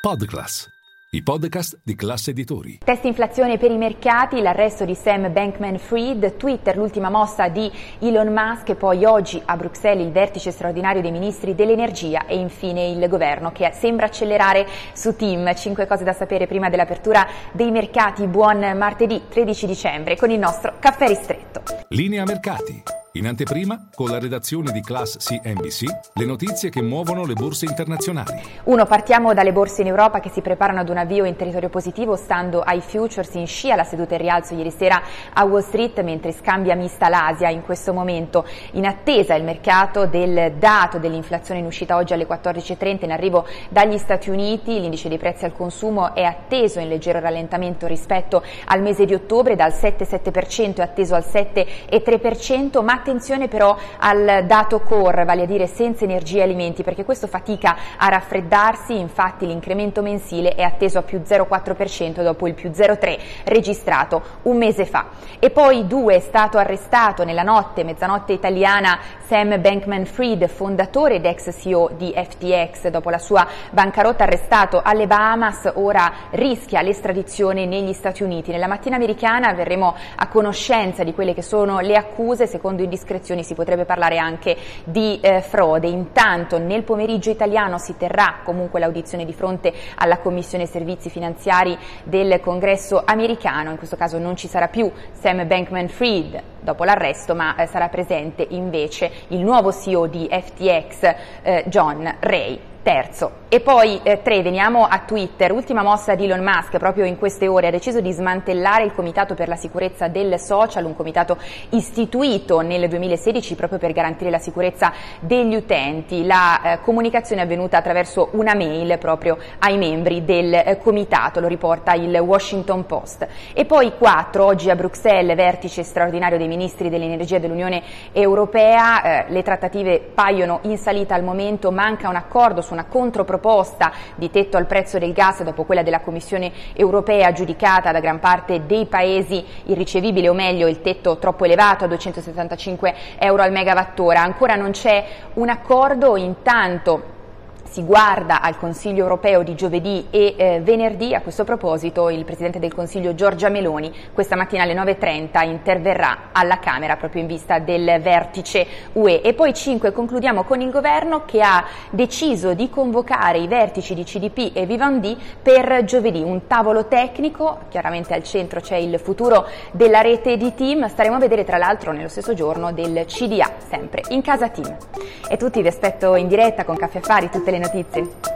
Podclass, i podcast di classe editori. Test inflazione per i mercati, l'arresto di Sam Bankman-Fried, Twitter, l'ultima mossa di Elon Musk e poi oggi a Bruxelles il vertice straordinario dei ministri dell'energia e infine il governo che sembra accelerare su Team. Cinque cose da sapere prima dell'apertura dei mercati. Buon martedì 13 dicembre con il nostro caffè ristretto. Linea mercati. In anteprima, con la redazione di Class CNBC, le notizie che muovono le borse internazionali. Uno, partiamo dalle borse in Europa che si preparano ad un avvio in territorio positivo, stando ai futures in scia la seduta in rialzo ieri sera a Wall Street, mentre scambia mista l'Asia in questo momento. In attesa il mercato del dato dell'inflazione in uscita oggi alle 14.30 in arrivo dagli Stati Uniti, l'indice dei prezzi al consumo è atteso in leggero rallentamento rispetto al mese di ottobre, dal 7,7% è atteso al 7,3%, ma attenzione però al dato core, vale a dire senza energia e alimenti, perché questo fatica a raffreddarsi, infatti l'incremento mensile è atteso a più 0,4% dopo il più 0,3% registrato un mese fa. E poi due, è stato arrestato nella notte, mezzanotte italiana, Sam Bankman-Fried, fondatore ed ex CEO di FTX, dopo la sua bancarotta arrestato alle Bahamas, ora rischia l'estradizione negli Stati Uniti. Nella mattina americana verremo a conoscenza di quelle che sono le accuse, secondo indiscrezioni si potrebbe parlare anche di eh, frode. Intanto nel pomeriggio italiano si terrà comunque l'audizione di fronte alla Commissione Servizi Finanziari del Congresso americano, in questo caso non ci sarà più Sam Bankman-Fried dopo l'arresto, ma eh, sarà presente invece il nuovo CEO di FTX, eh, John Ray terzo. E poi eh, tre, veniamo a Twitter, ultima mossa di Elon Musk proprio in queste ore, ha deciso di smantellare il Comitato per la sicurezza del social, un comitato istituito nel 2016 proprio per garantire la sicurezza degli utenti. La eh, comunicazione è avvenuta attraverso una mail proprio ai membri del eh, comitato, lo riporta il Washington Post. E poi quattro, oggi a Bruxelles, vertice straordinario dei ministri dell'energia dell'Unione Europea, eh, le trattative paiono in salita al momento, manca un accordo su una controproposta di tetto al prezzo del gas dopo quella della Commissione europea giudicata da gran parte dei paesi irricevibile o meglio il tetto troppo elevato a 275 euro al megawattora. Ancora non c'è un accordo, intanto si guarda al Consiglio europeo di giovedì e eh, venerdì. A questo proposito il Presidente del Consiglio Giorgia Meloni questa mattina alle 9.30 interverrà alla Camera proprio in vista del vertice UE. E poi 5 concludiamo con il Governo che ha deciso di convocare i vertici di CDP e Vivendi per giovedì, un tavolo tecnico, chiaramente al centro c'è il futuro della rete di team, staremo a vedere tra l'altro nello stesso giorno del CDA, sempre in casa team. E tutti vi aspetto in diretta con Caffè Affari tutte le notizie.